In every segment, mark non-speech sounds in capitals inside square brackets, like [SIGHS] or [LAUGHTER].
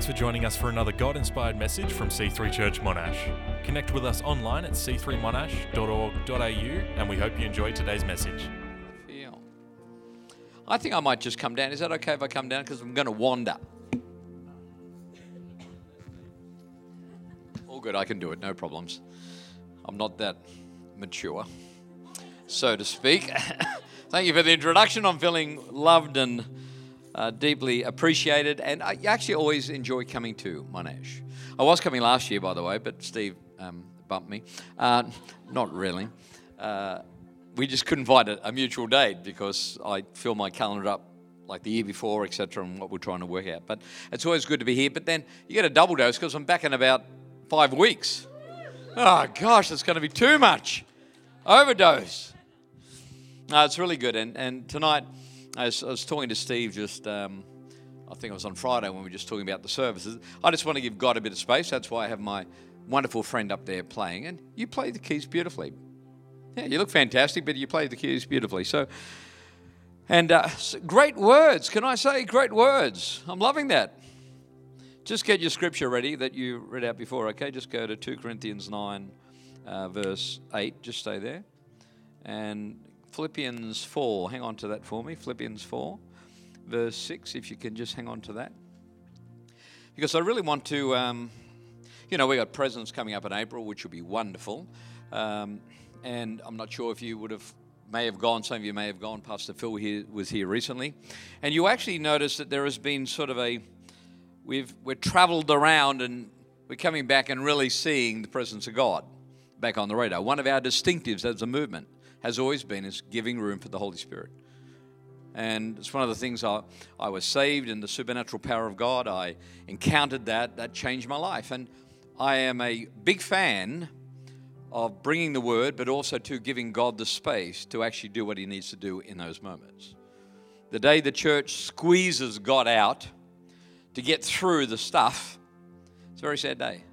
Thanks for joining us for another God inspired message from C3 Church Monash. Connect with us online at c3monash.org.au and we hope you enjoy today's message. I think I might just come down. Is that okay if I come down? Because I'm going to wander. All good, I can do it, no problems. I'm not that mature, so to speak. [LAUGHS] Thank you for the introduction. I'm feeling loved and uh, deeply appreciated, and I actually always enjoy coming to Monash. I was coming last year, by the way, but Steve um, bumped me. Uh, not really. Uh, we just couldn't find a, a mutual date because I fill my calendar up like the year before, etc., and what we're trying to work out. But it's always good to be here. But then you get a double dose because I'm back in about five weeks. Oh gosh, it's going to be too much. Overdose. No, it's really good. And and tonight, I was, I was talking to Steve just. Um, I think it was on Friday when we were just talking about the services. I just want to give God a bit of space. That's why I have my wonderful friend up there playing, and you play the keys beautifully. Yeah, you look fantastic, but you play the keys beautifully. So, and uh, great words. Can I say great words? I'm loving that. Just get your scripture ready that you read out before, okay? Just go to 2 Corinthians 9, uh, verse 8. Just stay there. And Philippians 4. Hang on to that for me. Philippians 4, verse 6, if you can just hang on to that. Because I really want to, um, you know, we got presents coming up in April, which will be wonderful. Um, and I'm not sure if you would have may have gone. Some of you may have gone. Pastor Phil here was here recently, and you actually notice that there has been sort of a we've we're travelled around and we're coming back and really seeing the presence of God back on the radar. One of our distinctives as a movement has always been is giving room for the Holy Spirit. And it's one of the things I, I was saved in the supernatural power of God. I encountered that. That changed my life. And I am a big fan of bringing the word, but also to giving God the space to actually do what he needs to do in those moments. The day the church squeezes God out to get through the stuff, it's a very sad day.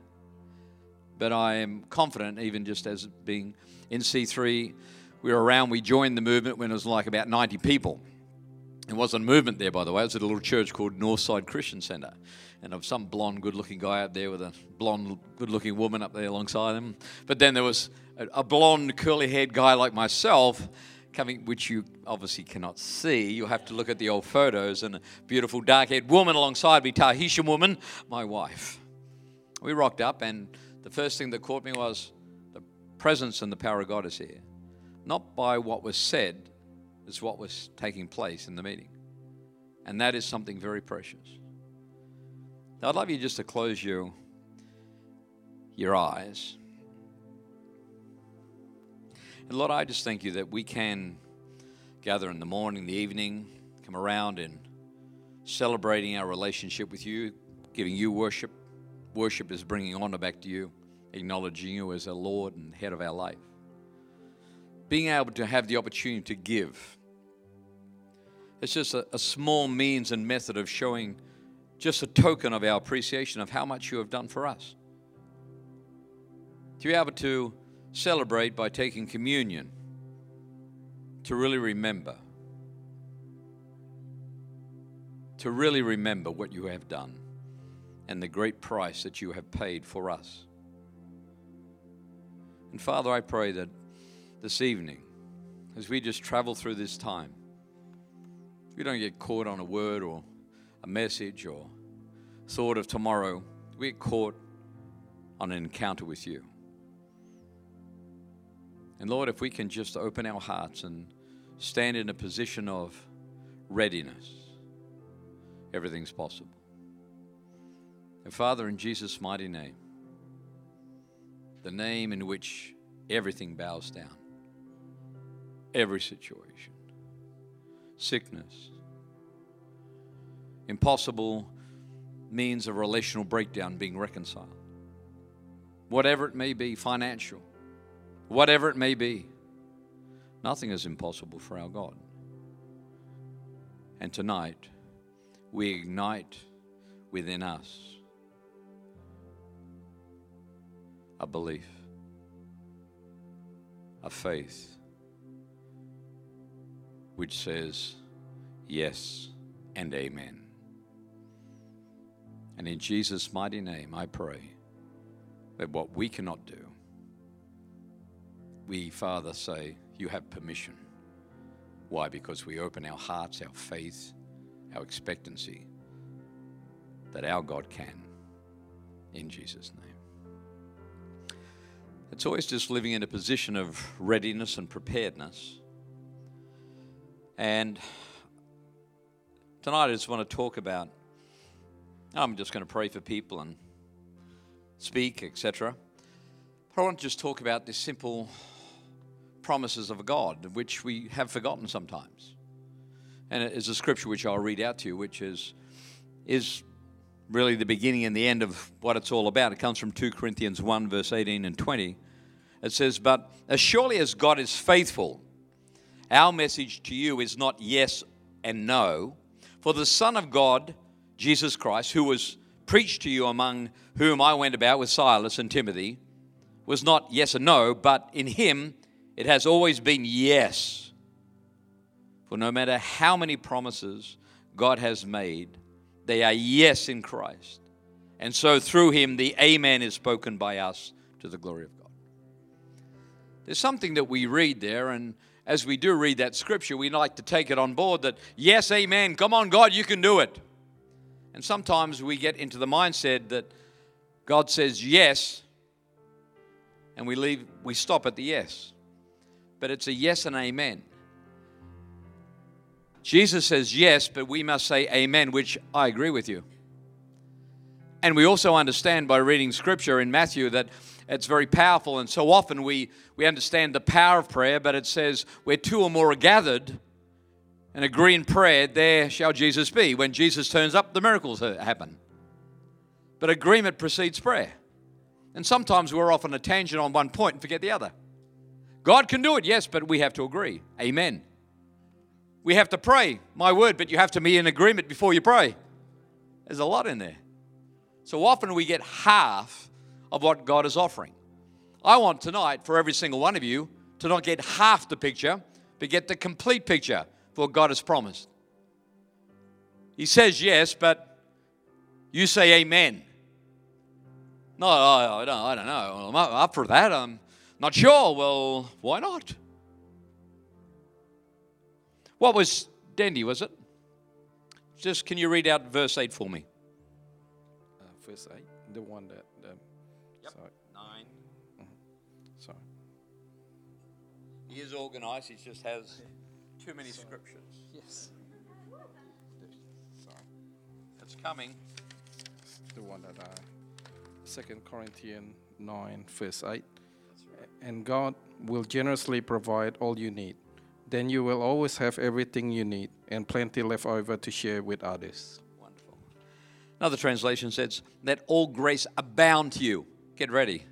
But I am confident, even just as being in C3, we were around, we joined the movement when it was like about 90 people. It wasn't a movement there, by the way. It was at a little church called Northside Christian Centre. And of some blonde, good looking guy out there with a blonde, good looking woman up there alongside him. But then there was a, blonde, curly haired guy like myself coming, which you obviously cannot see. You'll have to look at the old photos. And a beautiful, dark haired woman alongside me, Tahitian woman, my wife. We rocked up, and the first thing that caught me was the presence and the power of God is here. Not by what was said, it's what was taking place in the meeting. And that is something very precious. Now, I'd love you just to close your, your eyes. And Lord, I just thank you that we can gather in the morning, the evening, come around and celebrating our relationship with you, giving you worship. Worship is bringing honor back to you, acknowledging you as our Lord and head of our life. Being able to have the opportunity to give. It's just a, a small means and method of showing just a token of our appreciation of how much you have done for us. To be able to celebrate by taking communion, to really remember, to really remember what you have done and the great price that you have paid for us. And Father, I pray that this evening, as we just travel through this time, we don't get caught on a word or a message or thought of tomorrow. We get caught on an encounter with you. And Lord, if we can just open our hearts and stand in a position of readiness, everything's possible. And Father, in Jesus' mighty name, the name in which everything bows down, every situation, sickness, impossible means of relational breakdown being reconciled. Whatever it may be, financial, whatever it may be, nothing is impossible for our God. And tonight, we ignite within us a belief, a faith, which says yes and amen. And in Jesus' mighty name, I pray that what we cannot do, we, Father, say, You have permission. Why? Because we open our hearts, our faith, our expectancy that our God can. In Jesus' name. It's always just living in a position of readiness and preparedness. And tonight I just want to talk about, I'm just going to pray for people and speak, etc. But I want to just talk about this simple promises of God, which we have forgotten sometimes. And it is a scripture which I'll read out to you, which is, is really the beginning and the end of what it's all about. It comes from 2 Corinthians 1, verse 18 and 20. It says, But as surely as God is faithful, our message to you is not yes and no. For the Son of God, Jesus Christ, who was preached to you among whom I went about with Silas and Timothy, was not yes and no, but in him it has always been yes. For no matter how many promises God has made, they are yes in Christ. And so through him, the Amen is spoken by us to the glory of God. There's something that we read there, and as we do read that scripture, we like to take it on board that, yes, Amen, come on, God, you can do it. And sometimes we get into the mindset that God says yes, and we leave, we stop at the yes but it's a yes and amen. Jesus says yes, but we must say amen, which I agree with you. And we also understand by reading scripture in Matthew that it's very powerful. And so often we, we understand the power of prayer, but it says, where two or more are gathered and agree in prayer, there shall Jesus be. When Jesus turns up, the miracles happen. But agreement precedes prayer. And sometimes we're off on a tangent on one point and forget the other. God can do it, yes, but we have to agree. Amen. We have to pray, my word, but you have to be in agreement before you pray. There's a lot in there. So often we get half of what God is offering. I want tonight for every single one of you to not get half the picture, but get the complete picture for what God has promised. He says yes, but you say amen. No, I, don't, I don't know. I'm up for that. I'm, not sure. Well, why not? What was Dandy, was it? Just can you read out verse 8 for me? Uh, verse 8, the one that. He is organized, he just has too many sorry. scriptures. Yes. Sorry. It's coming. The one that uh, 2 Corinthians 9, verse 8 and God will generously provide all you need. Then you will always have everything you need and plenty left over to share with others. Wonderful. Another translation says, Let all grace abound to you. Get ready.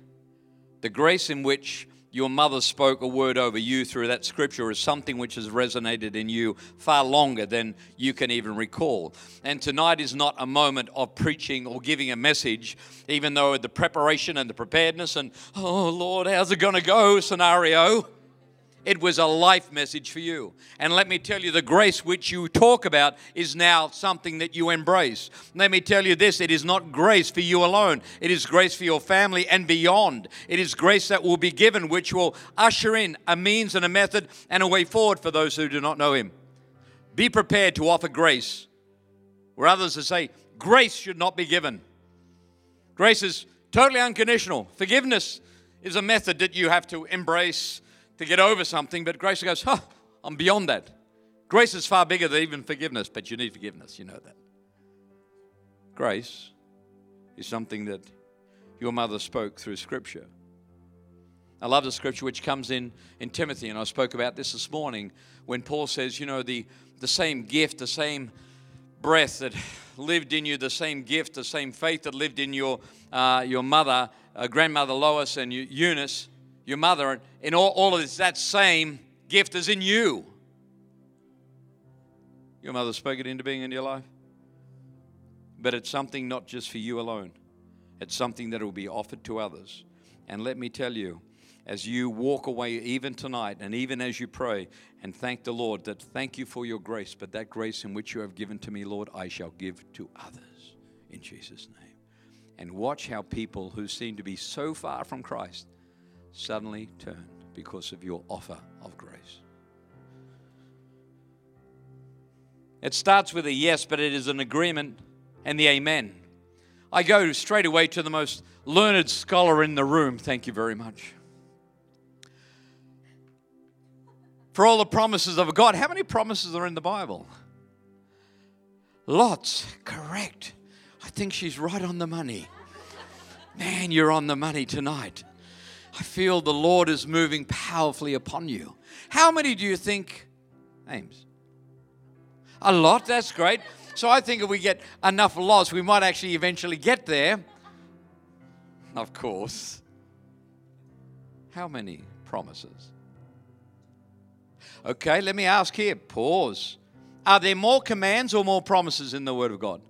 The grace in which your mother spoke a word over you through that scripture is something which has resonated in you far longer than you can even recall. And tonight is not a moment of preaching or giving a message, even though the preparation and the preparedness and, oh Lord, how's it going to go scenario it was a life message for you. And let me tell you, the grace which you talk about is now something that you embrace. Let me tell you this it is not grace for you alone, it is grace for your family and beyond. It is grace that will be given, which will usher in a means and a method and a way forward for those who do not know Him. Be prepared to offer grace where others say, grace should not be given. Grace is totally unconditional. Forgiveness is a method that you have to embrace to get over something, but grace goes, huh, I'm beyond that. Grace is far bigger than even forgiveness, but you need forgiveness. You know that. Grace is something that your mother spoke through Scripture. I love the scripture which comes in in Timothy, and I spoke about this this morning when Paul says, you know, the, the same gift, the same breath that lived in you, the same gift, the same faith that lived in your, uh, your mother, uh, grandmother Lois, and Eunice your mother, and all, all of this, that same gift is in you. Your mother spoke it into being in your life. But it's something not just for you alone, it's something that will be offered to others. And let me tell you, as you walk away, even tonight, and even as you pray and thank the Lord, that thank you for your grace, but that grace in which you have given to me, Lord, I shall give to others in Jesus' name. And watch how people who seem to be so far from Christ suddenly turn because of your offer of grace. It starts with a yes, but it is an agreement and the amen. I go straight away to the most learned scholar in the room. Thank you very much. For all the promises of God. How many promises are in the Bible? Lots. Correct. I think she's right on the money. Man, you're on the money tonight. I feel the Lord is moving powerfully upon you. How many do you think, Ames? A lot, that's great. So I think if we get enough lots, we might actually eventually get there. Of course. How many promises? Okay, let me ask here. Pause. Are there more commands or more promises in the Word of God?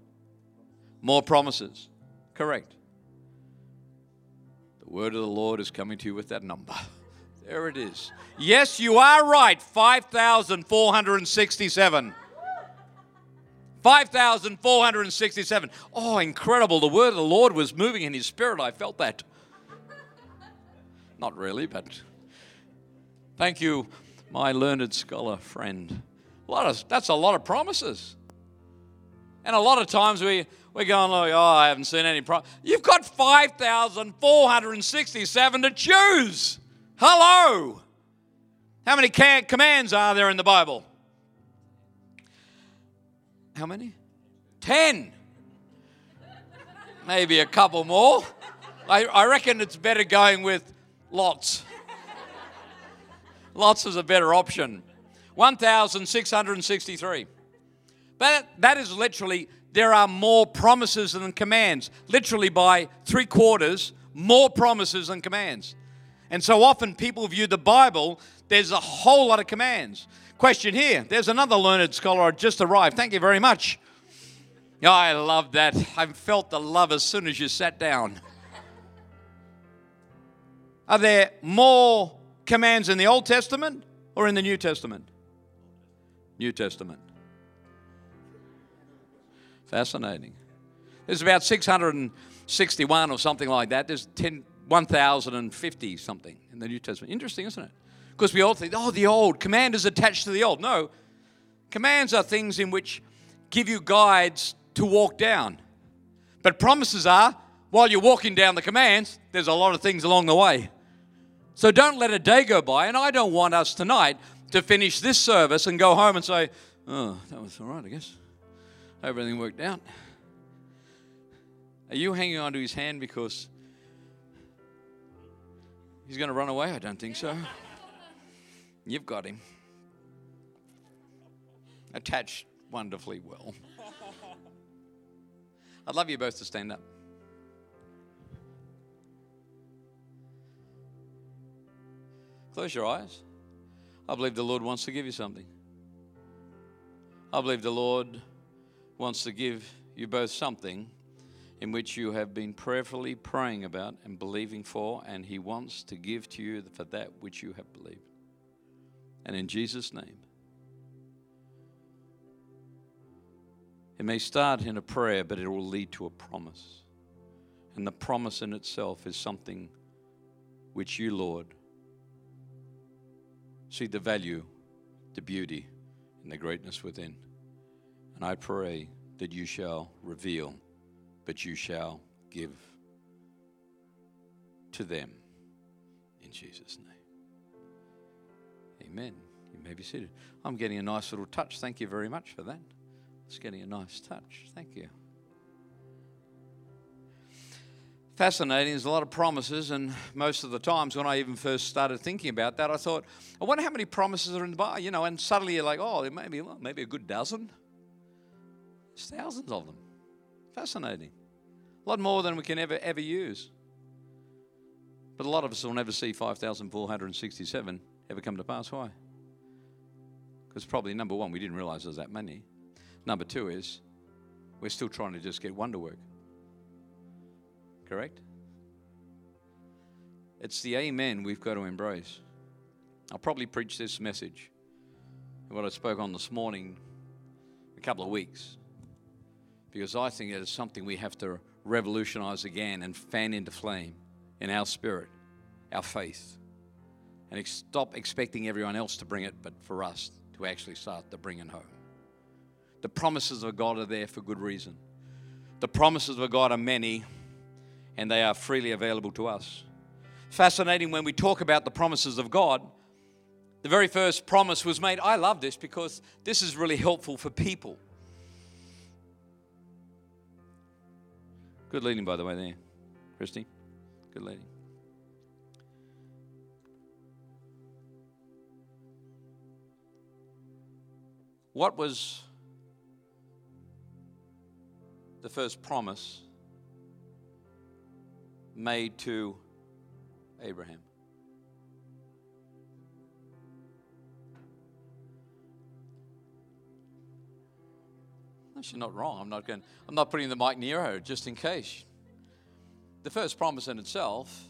More promises. Correct. The Word of the Lord is coming to you with that number. [LAUGHS] There it is. Yes, you are right. 5,467. 5,467. Oh, incredible. The word of the Lord was moving in his spirit. I felt that. Not really, but thank you, my learned scholar friend. A lot of, that's a lot of promises. And a lot of times we, we're going like, oh, I haven't seen any promise. You've got 5,467 to choose. Hello. How many commands are there in the Bible? How many? Ten. Maybe a couple more. I, I reckon it's better going with lots. lots is a better option. 1,663. But that is literally, there are more promises than commands. Literally, by three quarters, more promises than commands. And so often people view the Bible, there's a whole lot of commands. Question here. There's another learned scholar just arrived. Thank you very much. I love that. I felt the love as soon as you sat down. Are there more commands in the Old Testament or in the New Testament? New Testament. Fascinating. There's about 661 or something like that. There's 10, 1,050 something in the New Testament. Interesting, isn't it? Because we all think, oh, the old, command is attached to the old. No, commands are things in which give you guides to walk down. But promises are, while you're walking down the commands, there's a lot of things along the way. So don't let a day go by, and I don't want us tonight to finish this service and go home and say, oh, that was all right, I guess. Everything worked out. Are you hanging on to his hand because he's going to run away? I don't think so. You've got him. Attached wonderfully well. I'd love you both to stand up. Close your eyes. I believe the Lord wants to give you something. I believe the Lord wants to give you both something in which you have been prayerfully praying about and believing for, and He wants to give to you for that which you have believed. And in Jesus' name, it may start in a prayer, but it will lead to a promise. And the promise in itself is something which you, Lord, see the value, the beauty, and the greatness within. And I pray that you shall reveal, but you shall give to them in Jesus' name. Amen. You may be seated. I'm getting a nice little touch. Thank you very much for that. It's getting a nice touch. Thank you. Fascinating. There's a lot of promises, and most of the times when I even first started thinking about that, I thought, I wonder how many promises are in the Bible, you know, and suddenly you're like, oh, there may be, maybe a good dozen. There's thousands of them. Fascinating. A lot more than we can ever, ever use. But a lot of us will never see 5,467 ever come to pass. Why? Because probably number one, we didn't realize there's that many. Number two is we're still trying to just get wonder work. Correct? It's the amen we've got to embrace. I'll probably preach this message, what I spoke on this morning, a couple of weeks, because I think it is something we have to revolutionize again and fan into flame in our spirit, our faith, and ex- stop expecting everyone else to bring it, but for us to actually start to bring it home. The promises of God are there for good reason. The promises of God are many, and they are freely available to us. Fascinating when we talk about the promises of God. The very first promise was made. I love this because this is really helpful for people. Good leading, by the way, there, Christy. Good leading. What was the first promise made to Abraham? Actually, not wrong. I'm not going. I'm not putting the mic near her just in case. The first promise in itself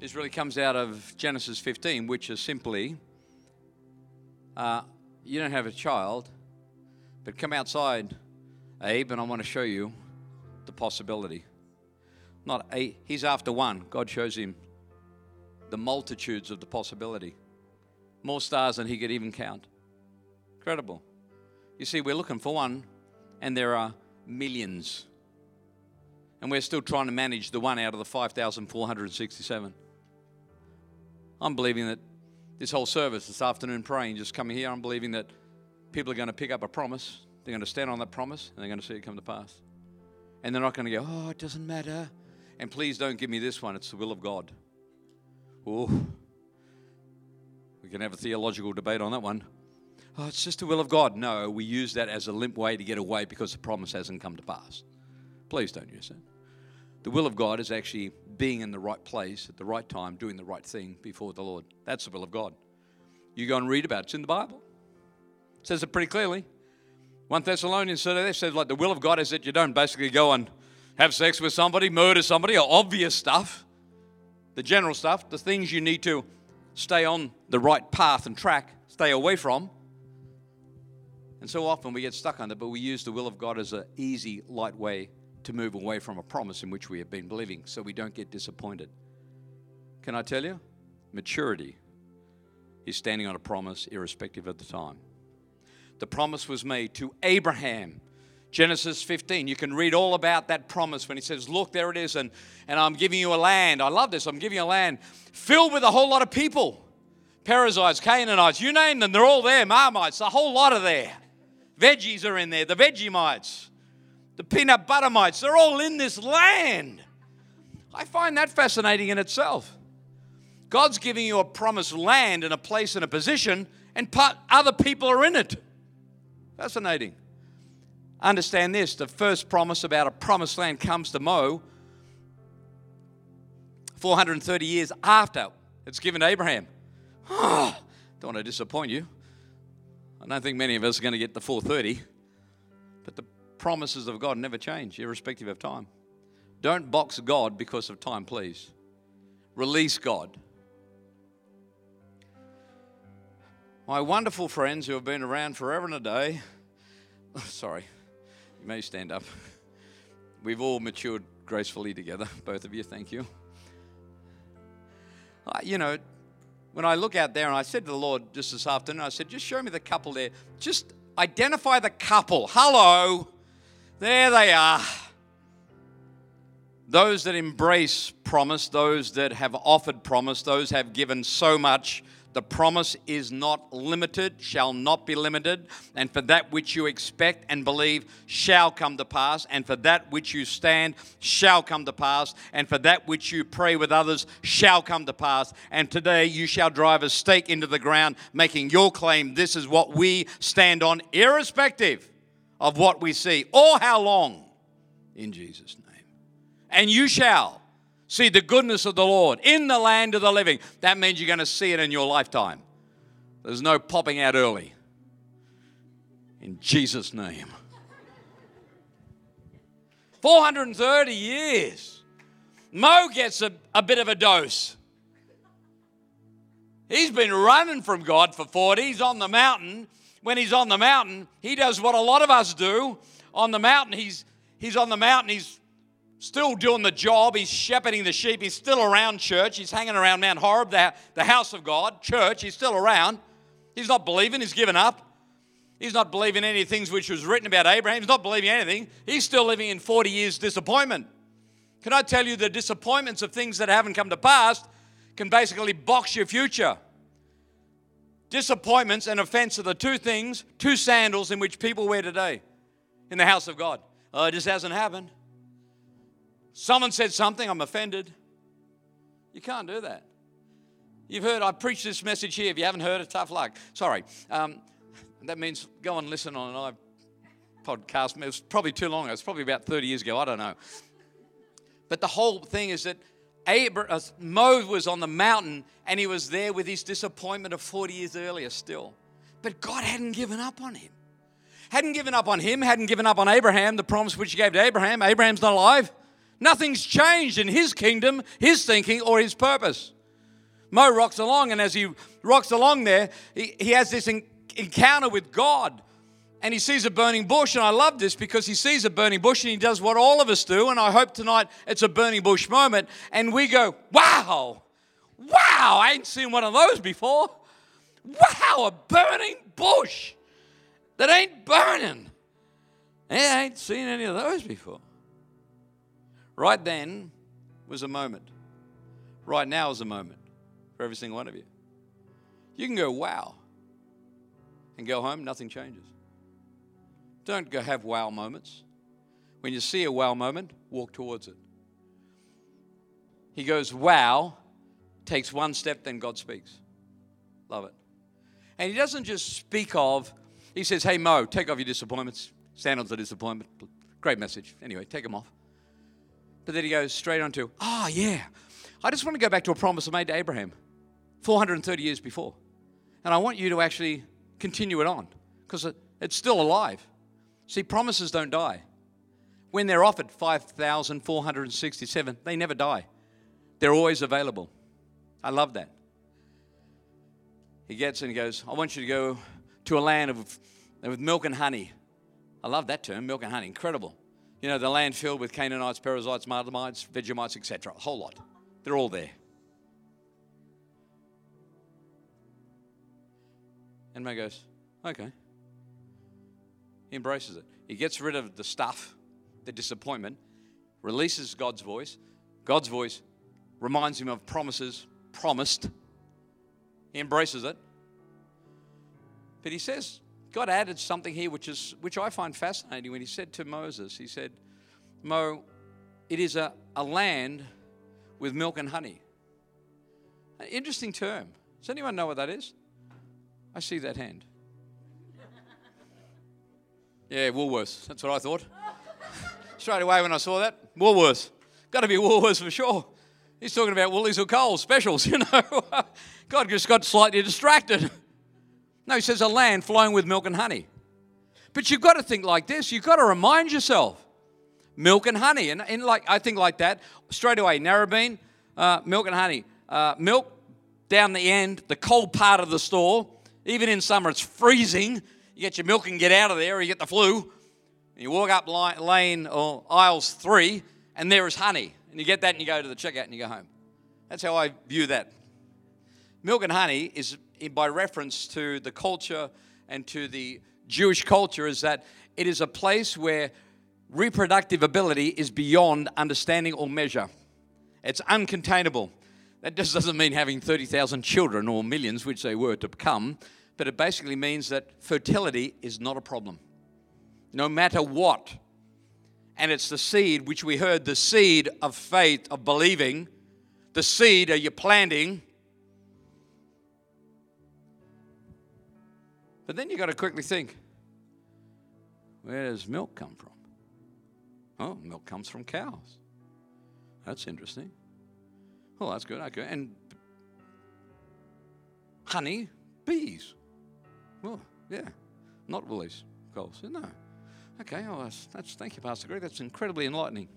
is really comes out of Genesis 15, which is simply, uh, you don't have a child, but come outside, Abe, and I want to show you the possibility. Not a, he's after one. God shows him the multitudes of the possibility. More stars than he could even count. Incredible. You see, we're looking for one, and there are millions. And we're still trying to manage the one out of the 5,467. I'm believing that this whole service this afternoon praying, just coming here, I'm believing that people are going to pick up a promise. They're going to stand on that promise and they're going to see it come to pass. And they're not going to go, oh, it doesn't matter. And please don't give me this one. It's the will of God. Oh, we can have a theological debate on that one. Oh, it's just the will of God. No, we use that as a limp way to get away because the promise hasn't come to pass. Please don't use it. The will of God is actually being in the right place at the right time, doing the right thing before the Lord. That's the will of God. You go and read about it. It's in the Bible. It says it pretty clearly. 1 Thessalonians says like the will of God is that you don't basically go and have sex with somebody, murder somebody, or obvious stuff. The general stuff, the things you need to stay on the right path and track, stay away from. And so often we get stuck on it, but we use the will of God as an easy, light way to move away from a promise in which we have been believing so we don't get disappointed. Can I tell you? Maturity is standing on a promise irrespective of the time. The promise was made to Abraham. Genesis 15, you can read all about that promise when he says, Look, there it is, and, and I'm giving you a land. I love this. I'm giving you a land filled with a whole lot of people Perizzites, Canaanites, you name them, they're all there. Marmites, a whole lot of there. Veggies are in there, the Vegemites, the peanut buttermites, they're all in this land. I find that fascinating in itself. God's giving you a promised land and a place and a position, and other people are in it. Fascinating. Understand this the first promise about a promised land comes to Mo 430 years after it's given to Abraham. Oh, [SIGHS] don't want to disappoint you. I don't think many of us are going to get the 430, but the promises of God never change, irrespective of time. Don't box God because of time, please. Release God. My wonderful friends who have been around forever and a day, [LAUGHS] sorry, you may stand up. We've all matured gracefully together, [LAUGHS] both of you, thank you. Uh, you know, when I look out there and I said to the Lord just this afternoon, I said, just show me the couple there. Just identify the couple. Hello. There they are. Those that embrace promise, those that have offered promise, those have given so much the promise is not limited, shall not be limited, and for that which you expect and believe shall come to pass, and for that which you stand shall come to pass, and for that which you pray with others shall come to pass. And today you shall drive a stake into the ground, making your claim this is what we stand on, irrespective of what we see or how long, in Jesus' name. And you shall see the goodness of the Lord in the land of the living. That means you're going to see it in your lifetime. There's no popping out early. In Jesus' name. 430 years. Mo gets a, a bit of a dose. He's been running from God for 40. He's on the mountain. When he's on the mountain, he does what a lot of us do. On the mountain, he's he's on the mountain, he's still doing the job, he's shepherding the sheep, he's still around church, he's hanging around Mount Horeb, the, the house of God, church, he's still around. He's not believing, he's given up. He's not believing any things which was written about Abraham. He's not believing anything. He's still living in 40 years disappointment. Can I tell you the disappointments of things that haven't come to pass can basically box your future? Disappointments and offense are the two things, two sandals in which people wear today in the house of God. Oh, it just hasn't happened. Someone said something, I'm offended. You can't do that. You've heard, I preached this message here. If you haven't heard it, tough luck. Sorry. Um, that means go and listen on an podcast. It was probably too long. It was probably about 30 years ago. I don't know. But the whole thing is that Abraham, uh, Mo was on the mountain and he was there with his disappointment of 40 years earlier still. But God hadn't given up on him. Hadn't given up on him, hadn't given up on Abraham, the promise which he gave to Abraham. Abraham's not alive. Nothing's changed in his kingdom, his thinking, or his purpose. Mo rocks along, and as he rocks along there, he, he has this encounter with God and he sees a burning bush. And I love this because he sees a burning bush and he does what all of us do. And I hope tonight it's a burning bush moment. And we go, wow, wow, I ain't seen one of those before. Wow, a burning bush that ain't burning. I ain't seen any of those before. Right then was a moment. Right now is a moment for every single one of you. You can go, wow and go home, nothing changes. Don't go have wow moments. When you see a wow moment, walk towards it. He goes, wow, takes one step, then God speaks. Love it. And he doesn't just speak of, he says, hey, Mo, take off your disappointments. Stand on the disappointment. Great message. Anyway, take them off. But then he goes straight on to, oh, ah, yeah, I just want to go back to a promise I made to Abraham 430 years before. And I want you to actually continue it on because it's still alive. See, promises don't die. When they're offered 5,467, they never die. They're always available. I love that. He gets and he goes, I want you to go to a land of, with milk and honey. I love that term, milk and honey. Incredible. You know, the land filled with Canaanites, Perizzites, Martamites, Vegemites, etc. A whole lot. They're all there. And May goes, okay. He embraces it. He gets rid of the stuff, the disappointment, releases God's voice. God's voice reminds him of promises promised. He embraces it. But he says, God added something here which is which I find fascinating when he said to Moses, he said, Mo, it is a, a land with milk and honey. An interesting term. Does anyone know what that is? I see that hand. Yeah, Woolworths. That's what I thought. Straight away when I saw that, Woolworths. Got to be Woolworths for sure. He's talking about Woolies or Coles specials, [LAUGHS] you know. God just got slightly distracted. No, he says a land flowing with milk and honey. But you've got to think like this. You've got to remind yourself, milk and honey, and, and like I think like that straight away. Narrabeen, uh, milk and honey. Uh, milk down the end, the cold part of the store. Even in summer, it's freezing. You get your milk and get out of there, or you get the flu. You walk up lane or aisles three, and there is honey. And you get that, and you go to the checkout, and you go home. That's how I view that. Milk and honey is eh, by reference to the culture and to the Jewish culture, is that it is a place where reproductive ability is beyond understanding or measure. It's uncontainable. That just doesn't mean having 30,000 children or millions, which they were to come, but it basically means that fertility is not a problem, no matter what. And it's the seed, which we heard the seed of faith, of believing. The seed are you planting. But then you got to quickly think where does milk come from? Oh, milk comes from cows. That's interesting. Oh, that's good. Okay. And honey, bees. Well, yeah. Not woolies, Coles. No. Okay. Oh, that's, that's, thank you, Pastor Greg. That's incredibly enlightening.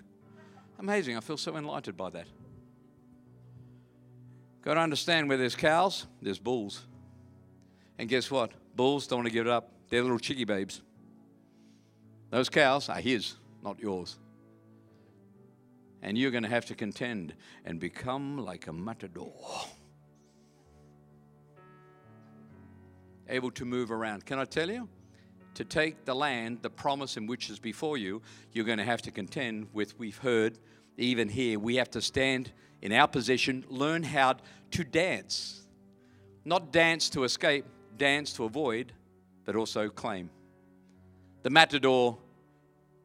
Amazing. I feel so enlightened by that. Got to understand where there's cows, there's bulls. And guess what? Bulls don't want to give it up. They're little chickie babes. Those cows are his, not yours. And you're going to have to contend and become like a matador. Able to move around. Can I tell you? To take the land, the promise in which is before you, you're going to have to contend with, we've heard, even here, we have to stand in our position, learn how to dance. Not dance to escape, dance to avoid, but also claim. The matador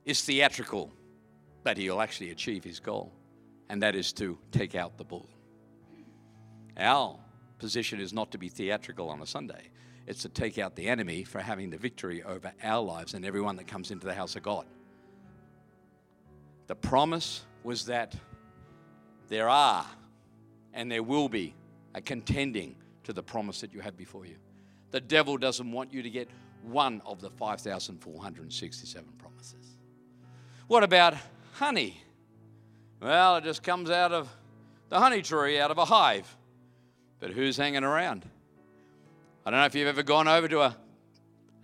is theatrical, but he'll actually achieve his goal, and that is to take out the bull. Our position is not to be theatrical on a Sunday, it's to take out the enemy for having the victory over our lives and everyone that comes into the house of God. The promise was that there are and there will be a contending to the promise that you have before you. The devil doesn't want you to get one of the 5,467 promises. What about honey? Well, it just comes out of the honey tree, out of a hive. But who's hanging around? I don't know if you've ever gone over to a,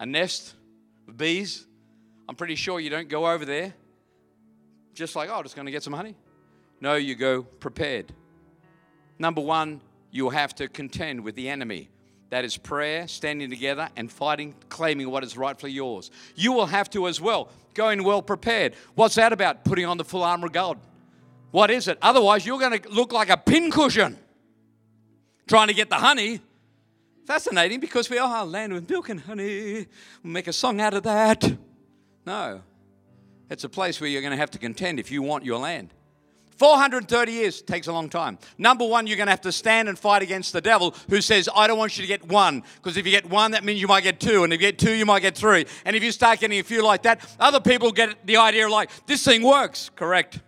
a nest of bees. I'm pretty sure you don't go over there just like, oh, I'm just going to get some honey. No, you go prepared. Number one, you'll have to contend with the enemy. That is prayer, standing together and fighting, claiming what is rightfully yours. You will have to as well, going well prepared. What's that about? Putting on the full armor of God. What is it? Otherwise, you're going to look like a pincushion trying to get the honey. Fascinating because we are land with milk and honey. We'll make a song out of that. No, it's a place where you're going to have to contend if you want your land. 430 years takes a long time. Number one, you're going to have to stand and fight against the devil who says, I don't want you to get one. Because if you get one, that means you might get two. And if you get two, you might get three. And if you start getting a few like that, other people get the idea like, this thing works. Correct.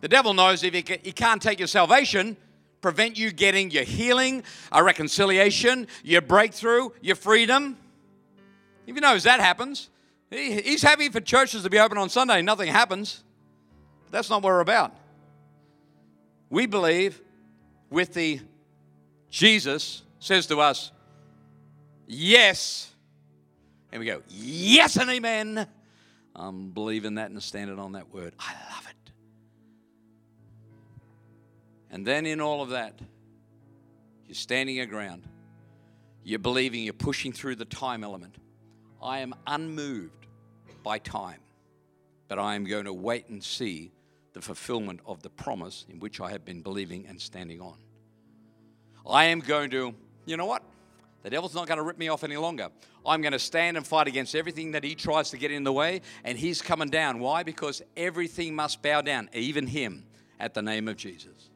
The devil knows if he can't take your salvation, prevent you getting your healing, a reconciliation, your breakthrough, your freedom. If he knows that happens, he's happy for churches to be open on Sunday. Nothing happens. That's not what we're about. We believe with the Jesus says to us, yes. And we go, yes and amen. I'm believing that and standing on that word. I love it. And then in all of that, you're standing your ground. You're believing, you're pushing through the time element. I am unmoved by time, but I am going to wait and see the fulfillment of the promise in which I have been believing and standing on. I am going to, you know what? The devil's not going to rip me off any longer. I'm going to stand and fight against everything that he tries to get in the way, and he's coming down. Why? Because everything must bow down, even him, at the name of Jesus.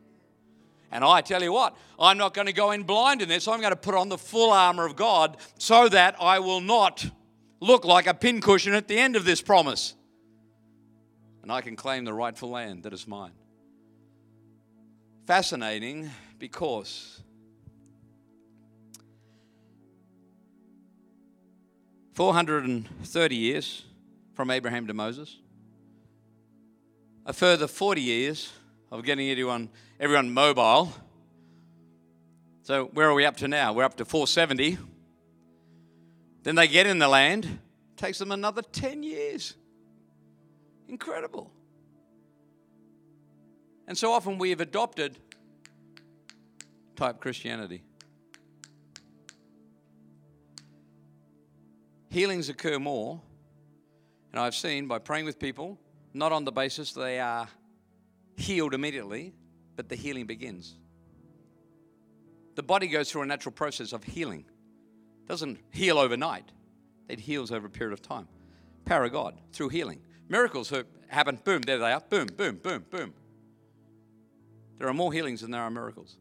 And I tell you what, I'm not going to go in blind in this. I'm going to put on the full armor of God so that I will not look like a pincushion at the end of this promise and I can claim the rightful land that is mine. Fascinating because Four hundred and thirty years from Abraham to Moses. A further forty years of getting everyone, everyone mobile. So where are we up to now? We're up to 470. Then they get in the land. Takes them another 10 years. Incredible. And so often we have adopted type Christianity. Healings occur more, and I've seen by praying with people, not on the basis they are healed immediately, but the healing begins. The body goes through a natural process of healing. It doesn't heal overnight. It heals over a period of time. Power of God through healing. Miracles happen, boom, there they are, boom, boom, boom, boom. There are more healings than there are miracles.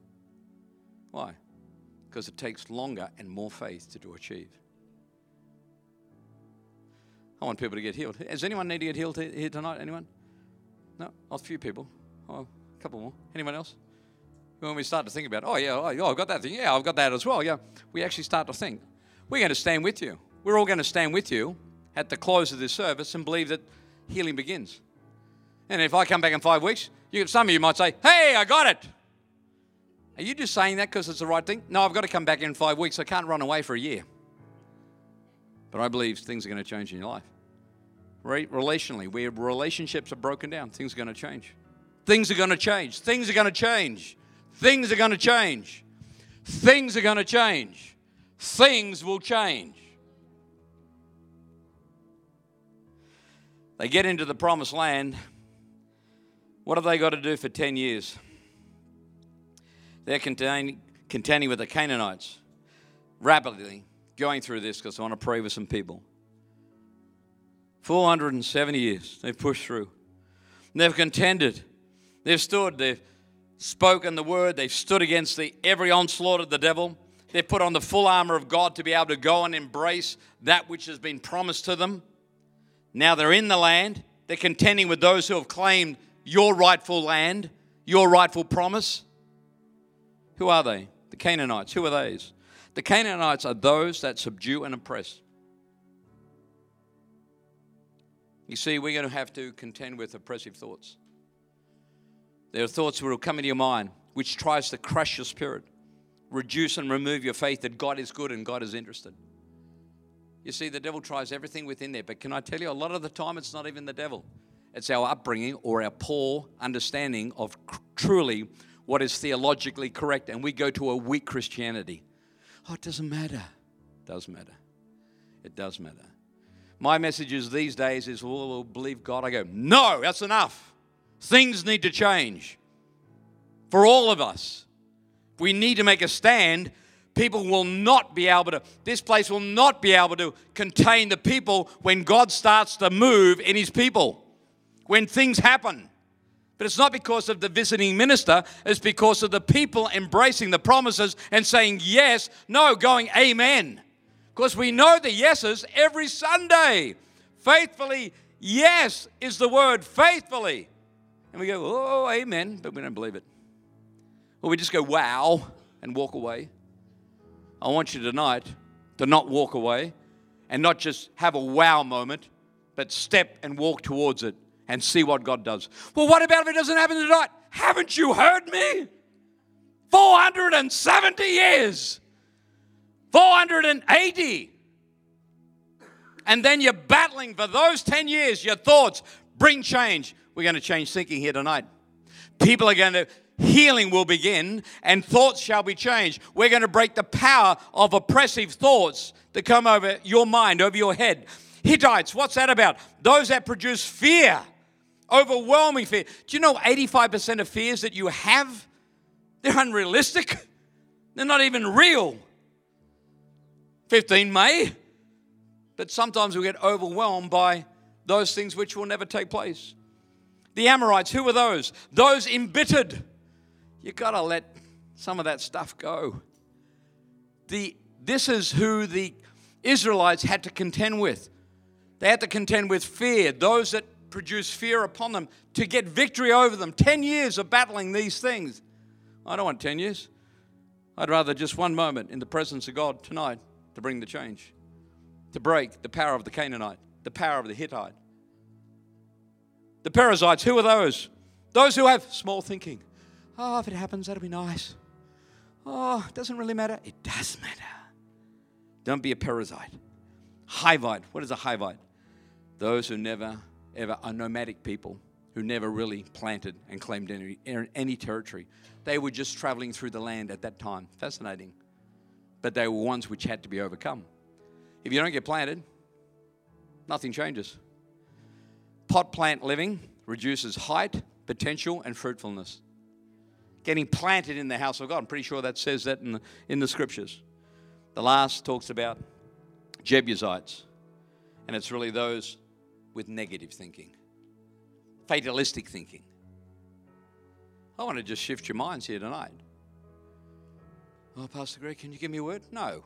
Why? Because it takes longer and more faith to achieve. I want people to get healed. Does anyone need to get healed here tonight? Anyone? No? A few people. Oh, a couple more. Anyone else? When we start to think about, oh, yeah, oh, I've got that thing. Yeah, I've got that as well. Yeah. We actually start to think, we're going to stand with you. We're all going to stand with you at the close of this service and believe that healing begins. And if I come back in five weeks, you, some of you might say, Hey, I got it. Are you just saying that because it's the right thing? No, I've got to come back in five weeks. I can't run away for a year. But I believe things are going to change in your life. Re- relationally, where relationships are broken down, things are going to change. Things are going to change. Things are going to change. Things are going to change. Things are going to change. Things will change. They get into the promised land. What have they got to do for 10 years? They're contending, contending with the Canaanites, rapidly going through this because I want to pray with some people. 470 years they've pushed through. They've contended. They've stood. They've spoken the word. They've stood against the every onslaught of the devil. They've put on the full armor of God to be able to go and embrace that which has been promised to them. Now they're in the land. They're contending with those who have claimed your rightful land, your rightful promise. Who are they? The Canaanites. Who are these? The Canaanites are those that subdue and oppress. You see, we're going to have to contend with oppressive thoughts. There are thoughts that will come into your mind which tries to crush your spirit, reduce and remove your faith that God is good and God is interested. You see, the devil tries everything within there. But can I tell you, a lot of the time, it's not even the devil, it's our upbringing or our poor understanding of truly what is theologically correct. And we go to a weak Christianity. Oh, it doesn't matter. It does matter. It does matter. My message is these days is, well, we'll believe God. I go, no, that's enough. Things need to change for all of us. We need to make a stand people will not be able to, this place will not be able to contain the people when God starts to move in his people, when things happen. But it's not because of the visiting minister, it's because of the people embracing the promises and saying yes, no, going amen. Because we know the yeses every Sunday. Faithfully, yes is the word, faithfully. And we go, oh, amen, but we don't believe it. Or we just go, wow, and walk away. I want you tonight to not walk away and not just have a wow moment, but step and walk towards it and see what God does. Well, what about if it doesn't happen tonight? Haven't you heard me? 470 years, 480. And then you're battling for those 10 years. Your thoughts bring change. We're going to change thinking here tonight. People are going to healing will begin and thoughts shall be changed. We're going to break the power of oppressive thoughts that come over your mind, over your head. Hittites, what's that about? Those that produce fear, overwhelming fear. Do you know 85% of fears that you have, they're unrealistic? They're not even real. 15 may, but sometimes we get overwhelmed by those things which will never take place. The Amorites, who were those? Those embittered You've got to let some of that stuff go. The, this is who the Israelites had to contend with. They had to contend with fear, those that produce fear upon them, to get victory over them. 10 years of battling these things. I don't want 10 years. I'd rather just one moment in the presence of God tonight to bring the change, to break the power of the Canaanite, the power of the Hittite. The Perizzites, who are those? Those who have small thinking. Oh, if it happens, that'll be nice. Oh, it doesn't really matter. It does matter. Don't be a Perizzite. Hivite. What is a Hivite? Those who never, ever are nomadic people who never really planted and claimed any, any territory. They were just traveling through the land at that time. Fascinating. But they were ones which had to be overcome. If you don't get planted, nothing changes. Pot plant living reduces height, potential, and fruitfulness getting planted in the house of God. I'm pretty sure that says that in the, in the scriptures. The last talks about Jebusites, and it's really those with negative thinking, fatalistic thinking. I want to just shift your minds here tonight. Oh, Pastor Greg, can you give me a word? No.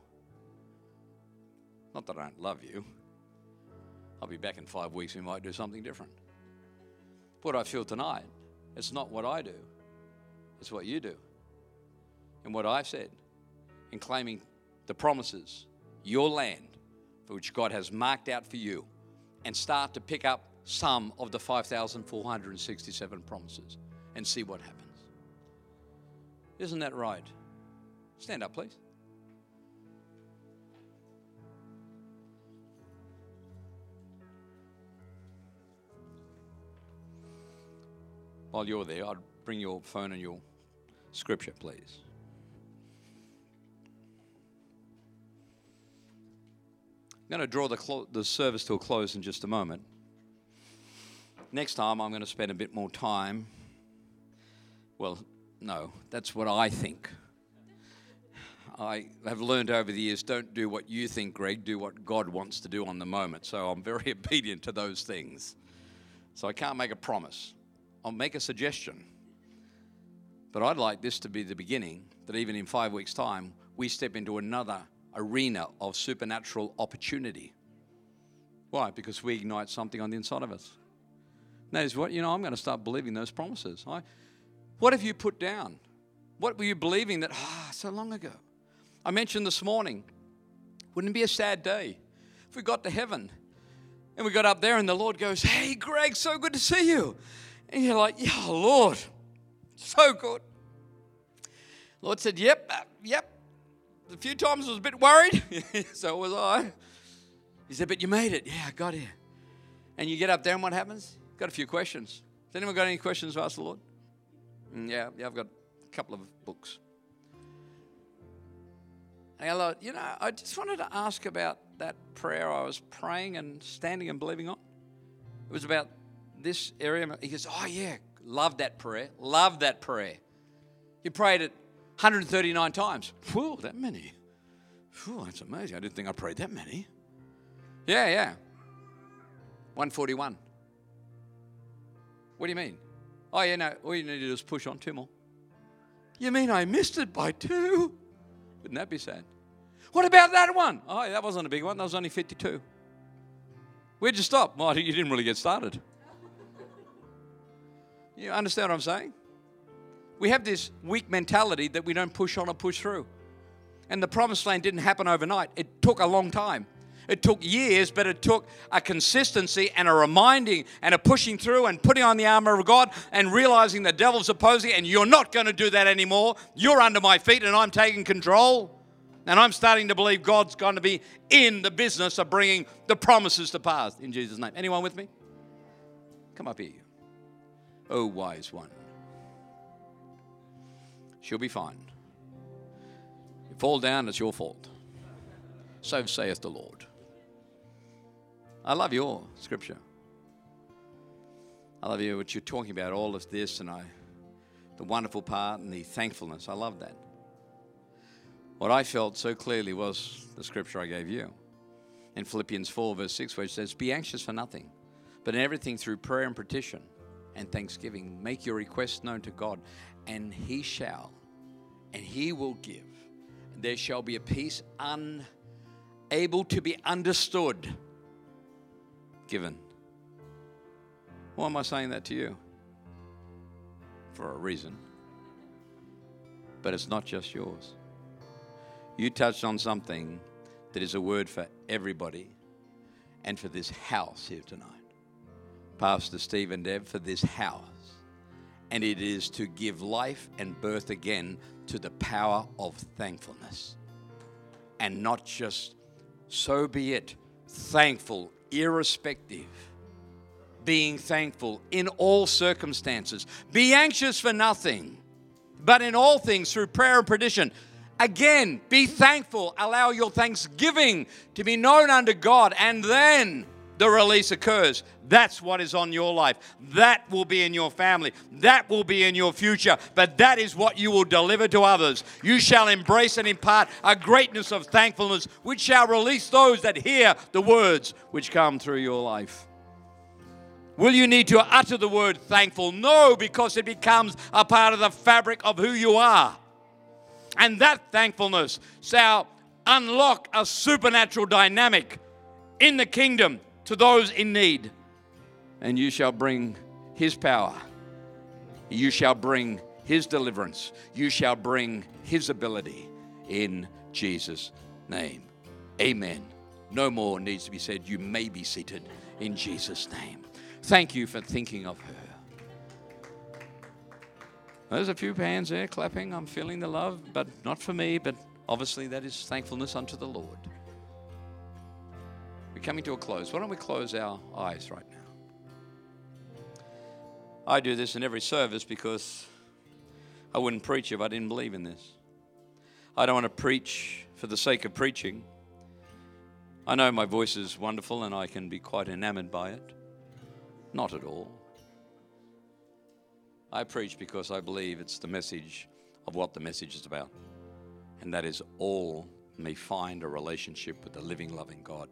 Not that I don't love you. I'll be back in five weeks. We might do something different. What I feel tonight, it's not what I do is what you do and what I've said in claiming the promises, your land, for which God has marked out for you, and start to pick up some of the 5,467 promises and see what happens. Isn't that right? Stand up, please. While you're there, I'd bring your phone and your scripture, please. I'm going to draw the, clo- the service to a close in just a moment. Next time, I'm going to spend a bit more time. Well, no, that's what I think. I have learned over the years don't do what you think, Greg, do what God wants to do on the moment. So I'm very [LAUGHS] obedient to those things. So I can't make a promise. I'll make a suggestion. But I'd like this to be the beginning that even in five weeks' time, we step into another arena of supernatural opportunity. Why? Because we ignite something on the inside of us. That is what, you know, I'm going to start believing those promises. I, what have you put down? What were you believing that, ah, so long ago? I mentioned this morning, wouldn't it be a sad day if we got to heaven and we got up there and the Lord goes, Hey, Greg, so good to see you. And you're like, Yeah, Lord, so good. Lord said, Yep, uh, yep. A few times I was a bit worried, [LAUGHS] so was I. He said, But you made it. Yeah, I got here. And you get up there, and what happens? Got a few questions. Has anyone got any questions to ask the Lord? Mm, yeah, yeah, I've got a couple of books. And I Lord, you know, I just wanted to ask about that prayer I was praying and standing and believing on. It was about this area. He goes, Oh, yeah, love that prayer. Love that prayer. You prayed it 139 times. Whew, that many. Whew, that's amazing. I didn't think I prayed that many. Yeah, yeah. 141. What do you mean? Oh, yeah, no, all you need to do is push on two more. You mean I missed it by two? Wouldn't that be sad? What about that one? Oh, that wasn't a big one. That was only 52. Where'd you stop? Well, [LAUGHS] you didn't really get started. You understand what I'm saying? We have this weak mentality that we don't push on or push through. And the promised land didn't happen overnight, it took a long time. It took years, but it took a consistency and a reminding and a pushing through and putting on the armor of God and realizing the devil's opposing and you're not going to do that anymore. You're under my feet and I'm taking control. And I'm starting to believe God's going to be in the business of bringing the promises to pass in Jesus' name. Anyone with me? Come up here. Oh, wise one. She'll be fine. You fall down, it's your fault. So saith the Lord. I love your scripture. I love you, what you're talking about, all of this, and I, the wonderful part and the thankfulness. I love that. What I felt so clearly was the scripture I gave you in Philippians 4, verse 6, where it says, Be anxious for nothing, but in everything through prayer and petition and thanksgiving, make your requests known to God, and He shall, and He will give. There shall be a peace unable to be understood given. Why am I saying that to you? For a reason. But it's not just yours. You touched on something that is a word for everybody and for this house here tonight. Pastor Steve and Deb, for this house. And it is to give life and birth again to the power of thankfulness. And not just so be it, thankful, irrespective. Being thankful in all circumstances. Be anxious for nothing, but in all things through prayer and petition. Again, be thankful. Allow your thanksgiving to be known unto God, and then the release occurs. That's what is on your life. That will be in your family. That will be in your future. But that is what you will deliver to others. You shall embrace and impart a greatness of thankfulness, which shall release those that hear the words which come through your life. Will you need to utter the word thankful? No, because it becomes a part of the fabric of who you are. And that thankfulness shall unlock a supernatural dynamic in the kingdom to those in need. And you shall bring his power. You shall bring his deliverance. You shall bring his ability in Jesus' name. Amen. No more needs to be said. You may be seated in Jesus' name. Thank you for thinking of her. There's a few hands there clapping. I'm feeling the love, but not for me, but obviously that is thankfulness unto the Lord. We're coming to a close. Why don't we close our eyes right now? I do this in every service because I wouldn't preach if I didn't believe in this. I don't want to preach for the sake of preaching. I know my voice is wonderful and I can be quite enamored by it. Not at all. I preach because I believe it's the message of what the message is about. And that is all may find a relationship with the living, loving God.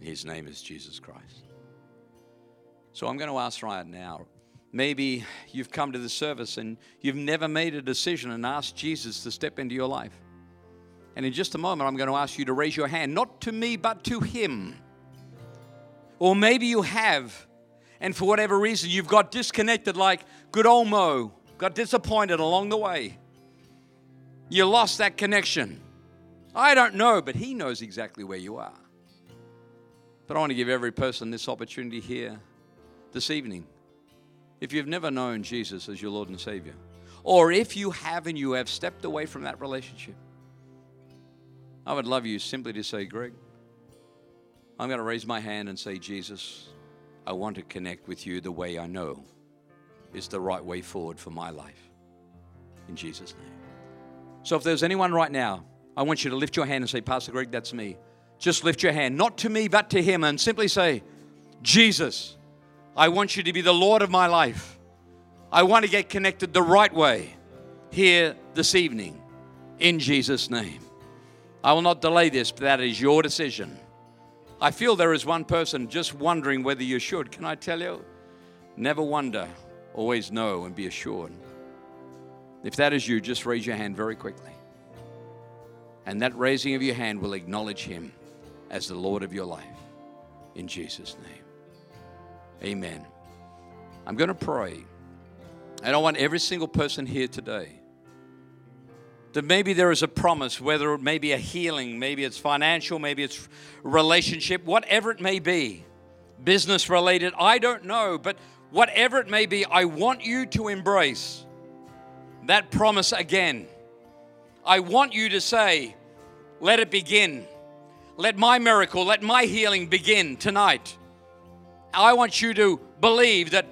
And his name is Jesus Christ. So I'm going to ask right now maybe you've come to the service and you've never made a decision and asked Jesus to step into your life. And in just a moment, I'm going to ask you to raise your hand, not to me, but to Him. Or maybe you have, and for whatever reason, you've got disconnected like good old Mo, got disappointed along the way. You lost that connection. I don't know, but He knows exactly where you are. But I want to give every person this opportunity here this evening. If you've never known Jesus as your Lord and Savior, or if you have and you have stepped away from that relationship, I would love you simply to say, Greg, I'm going to raise my hand and say, Jesus, I want to connect with you the way I know is the right way forward for my life. In Jesus' name. So if there's anyone right now, I want you to lift your hand and say, Pastor Greg, that's me. Just lift your hand, not to me, but to him, and simply say, Jesus, I want you to be the Lord of my life. I want to get connected the right way here this evening in Jesus' name. I will not delay this, but that is your decision. I feel there is one person just wondering whether you should. Can I tell you? Never wonder, always know and be assured. If that is you, just raise your hand very quickly. And that raising of your hand will acknowledge Him as the Lord of your life. In Jesus' name. Amen. I'm going to pray. And I want every single person here today that maybe there is a promise, whether it may be a healing, maybe it's financial, maybe it's relationship, whatever it may be, business related, I don't know, but whatever it may be, I want you to embrace that promise again. I want you to say, let it begin. Let my miracle, let my healing begin tonight. I want you to believe that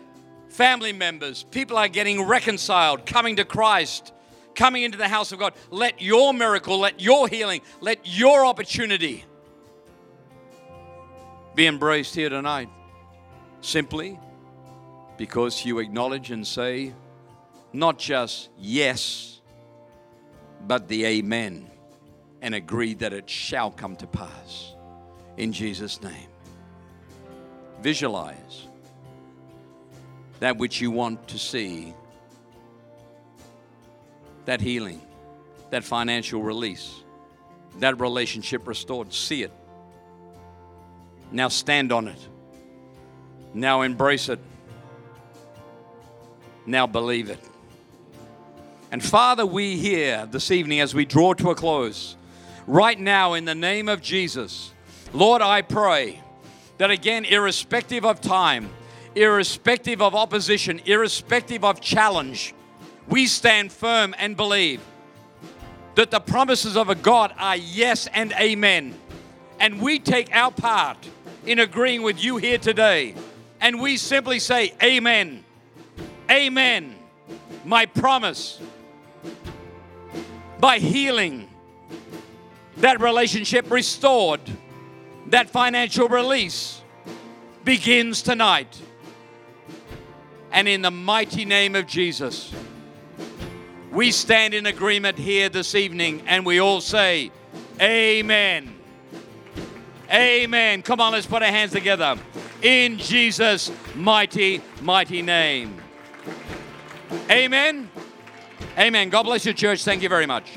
family members, people are getting reconciled, coming to Christ coming into the house of God. Let your miracle, let your healing, let your opportunity be embraced here tonight. Simply because you acknowledge and say not just yes, but the amen, and agree that it shall come to pass in Jesus' name. Visualize that which you want to see that healing, that financial release, that relationship restored. See it. Now stand on it. Now embrace it. Now believe it. And Father, we here this evening as we draw to a close, right now in the name of Jesus, Lord, I pray that again, irrespective of time, irrespective of opposition, irrespective of challenge, we stand firm and believe that the promises of a God are yes and amen. And we take our part in agreeing with you here today. And we simply say, Amen. Amen. My promise by healing, that relationship restored, that financial release begins tonight. And in the mighty name of Jesus. We stand in agreement here this evening and we all say, Amen. Amen. Come on, let's put our hands together. In Jesus' mighty, mighty name. Amen. Amen. God bless your church. Thank you very much.